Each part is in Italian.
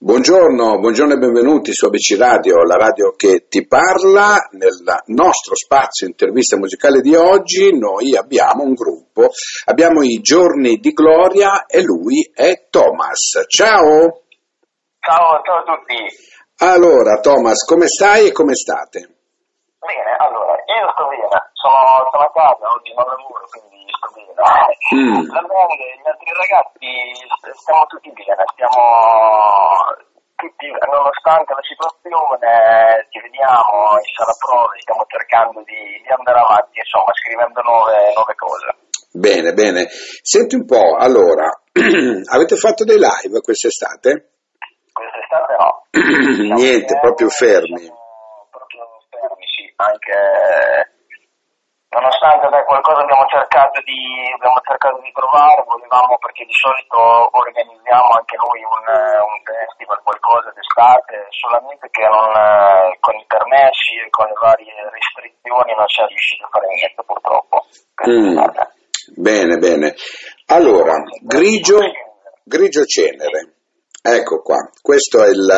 Buongiorno, buongiorno e benvenuti su ABC Radio, la radio che ti parla. Nel nostro spazio intervista musicale di oggi noi abbiamo un gruppo, abbiamo i Giorni di Gloria e lui è Thomas. Ciao! Ciao, ciao a tutti. Allora Thomas, come stai e come state? Bene, allora, io sto bene, sono, sono a casa, oggi non lavoro, quindi. Mm. La band, gli altri ragazzi, stiamo tutti bene, stiamo tutti, nonostante la situazione, ci vediamo in sala prove, stiamo cercando di, di andare avanti, insomma, scrivendo nuove, nuove cose. Bene, bene. Senti un po', allora, avete fatto dei live quest'estate? Quest'estate no. Niente, proprio fermi. Proprio fermi, sì, anche nonostante dai, qualcosa abbiamo cercato di abbiamo cercato di trovare, volevamo perché di solito organizziamo anche noi un, un festival, qualcosa d'estate, solamente che non, con i permessi e con le varie restrizioni non si è riuscito a fare niente purtroppo. Mm. Bene, bene. Allora, grigio, grigio cenere. Ecco qua, questo è il,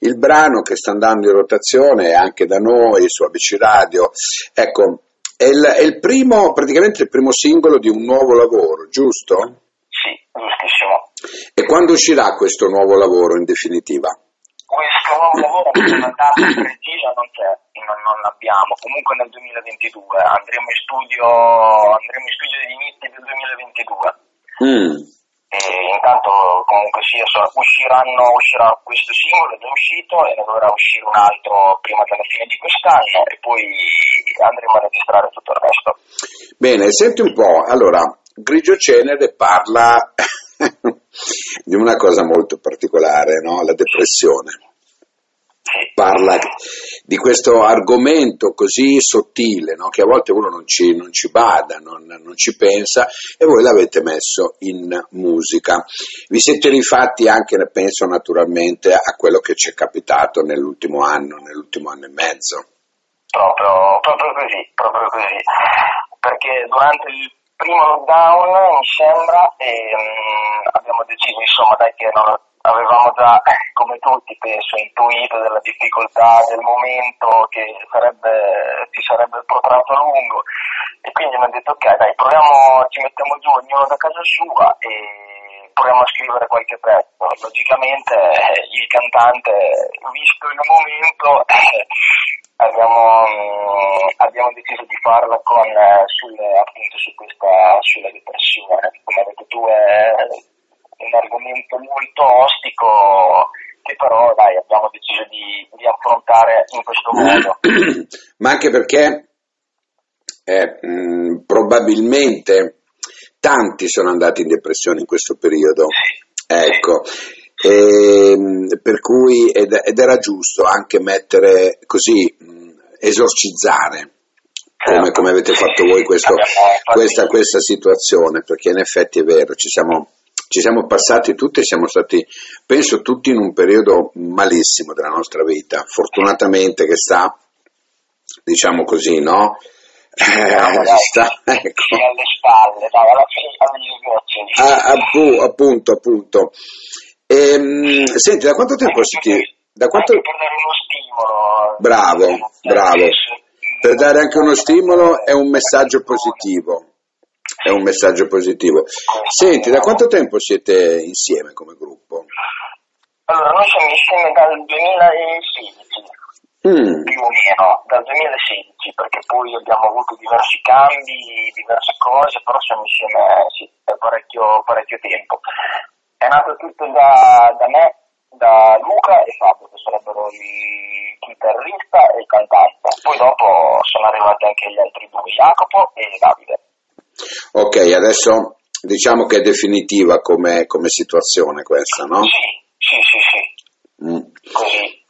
il brano che sta andando in rotazione anche da noi su ABC Radio. Ecco, è il, è il primo, praticamente il primo singolo di un nuovo lavoro, giusto? Sì, giustissimo. E quando uscirà questo nuovo lavoro in definitiva? Questo nuovo lavoro, una data precisa non c'è, non, non l'abbiamo. Comunque nel 2022 andremo in studio, andremo in studio agli inizi del 2022. Mm, E intanto comunque sia, so- usciranno, uscirà questo singolo, è già uscito e ne dovrà uscire un altro prima della fine di quest'anno e poi andremo a registrare tutto il resto. Bene, senti un po', allora, Grigio Cenere parla di una cosa molto particolare, no? La depressione. Parla di questo argomento così sottile, no? Che a volte uno non ci, non ci bada, non, non ci pensa, e voi l'avete messo in musica. Vi siete rifatti anche, penso naturalmente, a quello che ci è capitato nell'ultimo anno, nell'ultimo anno e mezzo. Proprio, proprio così, proprio così. Perché durante il primo lockdown, mi sembra, ehm, abbiamo deciso, insomma, dai, che non avevamo già, come tutti, penso, intuito della difficoltà del momento che sarebbe, si sarebbe protratto a lungo. E quindi mi hanno detto, ok, dai, proviamo, ci mettiamo giù ognuno da casa sua e proviamo a scrivere qualche pezzo. Logicamente eh, il cantante, visto il momento, abbiamo, mm, abbiamo deciso di farla con, eh, sulle, appunto su questa, sulla depressione. Come hai detto tu è un argomento molto ostico che però dai, abbiamo deciso di, di affrontare in questo modo. Ma anche perché eh, mh, probabilmente tanti sono andati in depressione in questo periodo. Ecco, ehm, per cui ed, ed era giusto anche mettere così, mh, esorcizzare, come, come avete fatto voi questo, questa, questa situazione, perché in effetti è vero, ci siamo, ci siamo passati tutti e siamo stati, penso, tutti in un periodo malissimo della nostra vita. Fortunatamente che sta, diciamo così, no? Eh, sta, ecco. Ah, appu- appunto, appunto. Ehm, senti, da quanto tempo si ti... Da quanto... Anche per dare uno stimolo. Bravo, bravo. Per dare anche uno stimolo è un messaggio positivo. È un messaggio positivo. Senti, da quanto tempo siete insieme come gruppo? Allora, noi siamo insieme dal 2016, Mm, più o meno, dal 2016, perché poi abbiamo avuto diversi cambi, diverse cose, però siamo insieme sì, da parecchio, parecchio tempo. È nato tutto da, da me, da Luca e Fabio, che sarebbero il chitarrista e il cantante. Poi dopo sono arrivati anche gli altri due, Jacopo e Davide. Ok, adesso diciamo che è definitiva come, come situazione questa, no? Sì, sì, sì, sì, Mm. così.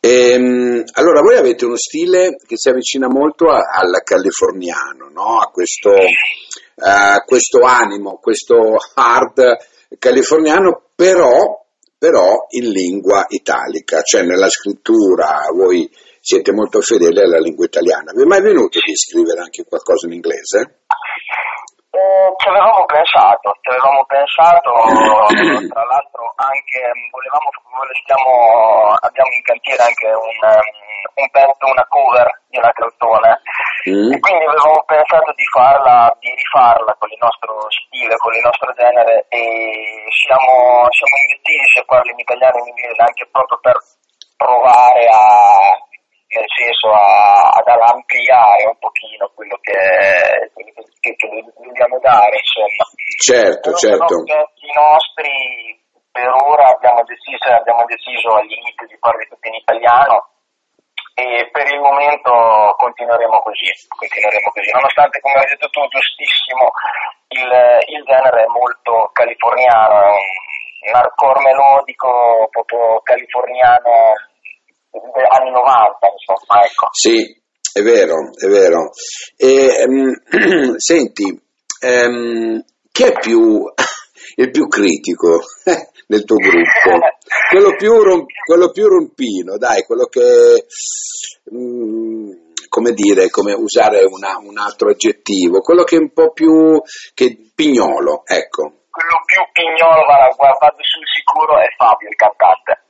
Ehm, allora, voi avete uno stile che si avvicina molto a- al californiano, no? a, questo, a questo animo, questo hard californiano, però, però in lingua italica, cioè nella scrittura voi siete molto fedeli alla lingua italiana. Vi è mai venuto di scrivere anche qualcosa in inglese? Eh, ci avevamo pensato, ci avevamo pensato, tra l'altro anche volevamo, stiamo, abbiamo in cantiere anche un, un pezzo, una cover di una canzone mm. e quindi avevamo pensato di farla, di rifarla con il nostro stile, con il nostro genere e siamo, siamo indecisi se farla in italiano o in inglese anche proprio per provare a nel senso a, ad ampliare un pochino quello che, che, che dobbiamo dare, insomma. Certo, Però certo. I nostri per ora abbiamo deciso, abbiamo deciso all'inizio di farli tutti in italiano e per il momento continueremo così, continueremo così. nonostante come hai detto tu giustissimo il, il genere è molto californiano, un hardcore melodico proprio californiano anni 90, insomma, ecco. Sì, è vero, è vero. E, um, senti, um, chi è più, il più critico del tuo gruppo? quello, più rom, quello più rompino, dai, quello che... Um, come dire, come usare una, un altro aggettivo, quello che è un po' più che pignolo, ecco. Quello più pignolo, guarda, vado sul sicuro, è Fabio, il cantante.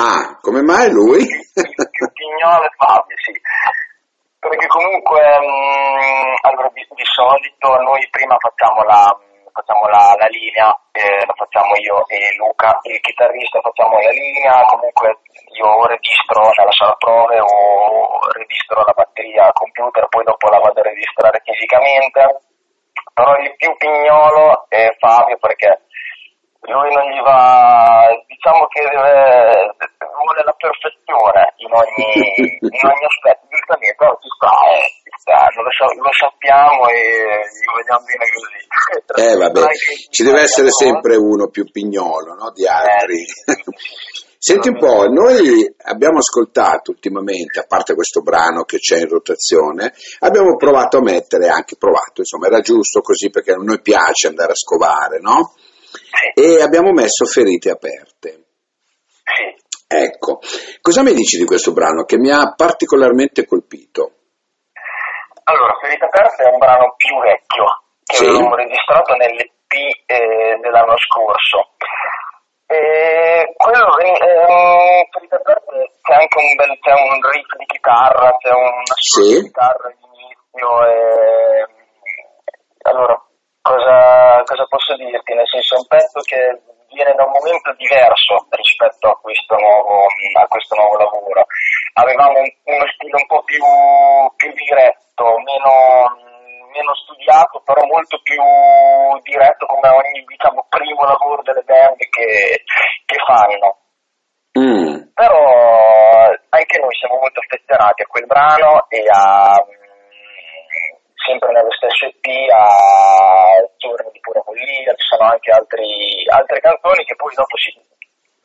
Ah, come mai lui? Pignolo e Fabio, sì. Perché comunque, mh, mm, allora, di, di, solito noi prima facciamo la, facciamo la, la linea, eh, la facciamo io e Luca, il chitarrista facciamo la linea, comunque io registro nella sala prove o registro la batteria al computer, poi dopo la vado a registrare fisicamente. Però il più pignolo è Fabio perché lui non gli va, diciamo che deve, vuole la perfezione in ogni, in ogni aspetto, giustamente, però ci sta, eh, ci sta lo, lo, sappiamo e lo vediamo bene così. Eh vabbè, ci deve essere sempre uno più pignolo no, di altri. Eh. Senti un po', noi abbiamo ascoltato ultimamente, a parte questo brano che c'è in rotazione, abbiamo provato a mettere, anche provato, insomma, era giusto così perché a noi piace andare a scovare, no? E abbiamo messo ferite aperte. Ecco, cosa mi dici di questo brano che mi ha particolarmente colpito? Allora, Ferite aperte è un brano più vecchio che sì. abbiamo registrato nell'EP eh, dell'anno scorso. E quello eh, Ferite aperte c'è anche un bel c'è un riff di chitarra, c'è una sì. chitarra all'inizio e allora cosa, cosa posso dirti? Nel senso è un pezzo che viene da un momento diverso rispetto a questo nuovo, a questo nuovo lavoro. Avevamo uno stile un po' più, più diretto, meno, meno, studiato, però molto più diretto come ogni diciamo, primo lavoro delle band che, che fanno. Mm. Però anche noi siamo molto affezionati a quel brano e a sempre nello stesso EP a Giorni di pura follia, ci sono anche altri, altre canzoni che poi dopo si...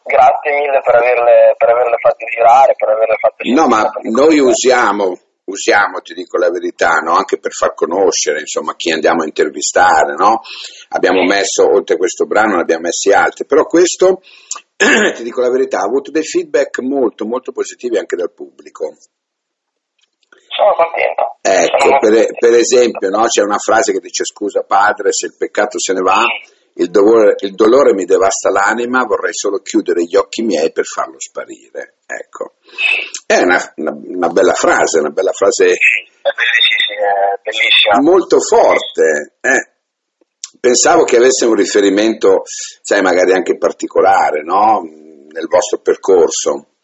Grazie mille per averle, per averle fatte girare, per averle fatte No, ma noi usiamo, usiamo, ti dico la verità, no? anche per far conoscere insomma, chi andiamo a intervistare. No? Abbiamo messo, oltre a questo brano, ne abbiamo messi altri, però questo, ti dico la verità, ha avuto dei feedback molto, molto positivi anche dal pubblico. Sono contento. Ecco, per, per, esempio, no? c'è una frase che dice scusa padre, se il peccato se ne va, il dolore, il dolore, mi devasta l'anima, vorrei solo chiudere gli occhi miei per farlo sparire. Ecco. È una, una, una bella frase, una bella frase è bellissima. molto forte. Eh. Pensavo che avesse un riferimento, sai, magari anche particolare, no? Nel vostro percorso.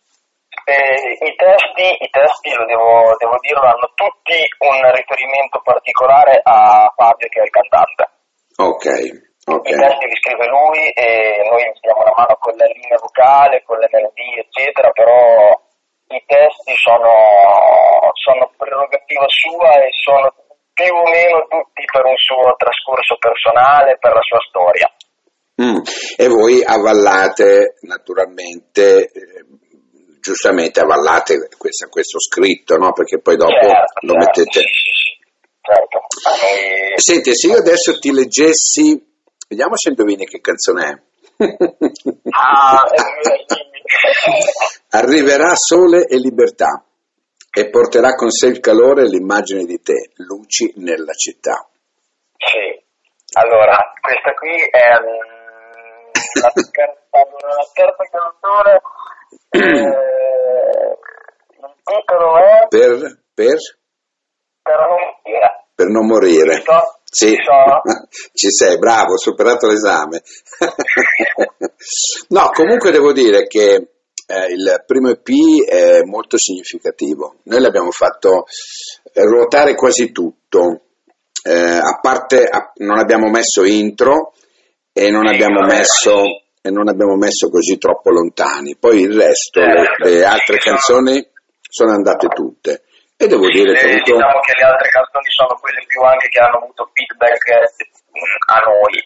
Eh, i, testi, I testi, lo devo, devo dirlo, hanno tutti un riferimento particolare a Fabio che è il cantante. Ok. Okay. I testi li scrive lui e noi diamo la mano con la linea vocale, con le melodie, eccetera, però i testi sono, sono prerogativa sua e sono più o meno tutti per un suo trascorso personale, per la sua storia. Mm. E voi avvallate naturalmente eh, giustamente avallate questo, questo scritto, no? perché poi dopo certo, lo certo. mettete. Certo. Senti, se io adesso ti leggessi, vediamo se indovini che canzone è. ah, Arriverà sole e libertà e porterà con sé il calore e l'immagine di te, luci nella città. Sì. Allora, questa qui è mm, la terza, la terza canzone. Eh, Per, per, Per non morire. per non morire. Ci? Sì, Ci sei, bravo, ho superato l'esame. no, comunque devo dire che eh, il primo EP è molto significativo. Noi l'abbiamo fatto eh, ruotare quasi tutto, eh, a parte a- non abbiamo messo intro e non abbiamo messo, e non abbiamo messo così troppo lontani. Poi il resto, le, le altre canzoni sono andate tutte. E devo dire che avuto... Diciamo che le altre canzoni sono quelle più anche che hanno avuto feedback eh, a noi.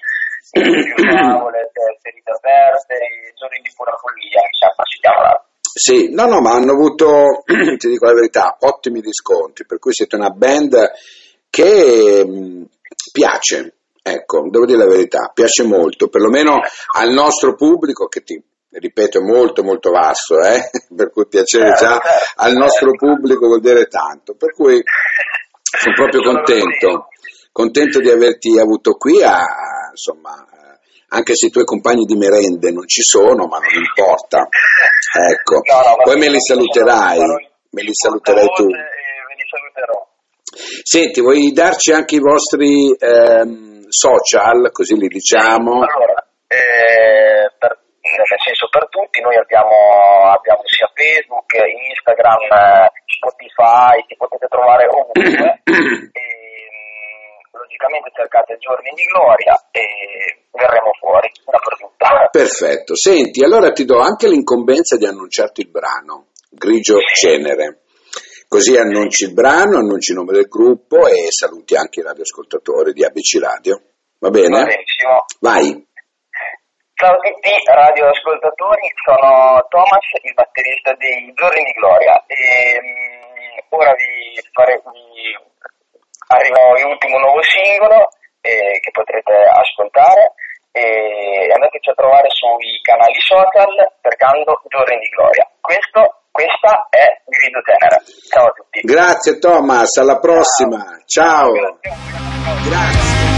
Più tavole, ferite aperte, giorni di pura follia, sembra si chiama. Sì, no, no, ma hanno avuto, ti dico la verità, ottimi riscontri, per cui siete una band che mh, piace, ecco, devo dire la verità, piace molto, perlomeno al nostro pubblico che ti ripeto è molto molto vasto, eh? per cui piacere già al nostro pubblico vuol dire tanto, per cui sono proprio contento, contento di averti avuto qui, a, insomma, anche se i tuoi compagni di merende non ci sono, ma non importa, ecco, poi me li saluterai, me li saluterai tu. Senti, vuoi darci anche i vostri ehm, social, così li diciamo? Allora, eh, per- nel senso per tutti, noi abbiamo, abbiamo sia Facebook, Instagram, eh, Spotify, ti potete trovare ovunque. e, mm, logicamente cercate giorni di gloria e verremo fuori dappertutto. Perfetto, senti, allora ti do anche l'incombenza di annunciarti il brano, Grigio Cenere. Così annunci il brano, annunci il nome del gruppo e saluti anche i radioascoltatori di ABC Radio. Va Va bene? benissimo. Vai. Ciao a tutti radioascoltatori, sono Thomas, il batterista dei Giorni di Gloria e mm, ora vi, fare, vi arriva l'ultimo nuovo singolo eh, che potrete ascoltare e andateci a trovare sui canali social cercando Giorni di Gloria. Questo, questa è Grido Tenere. Ciao a tutti. Grazie Thomas, alla prossima. Ciao. Grazie. Grazie.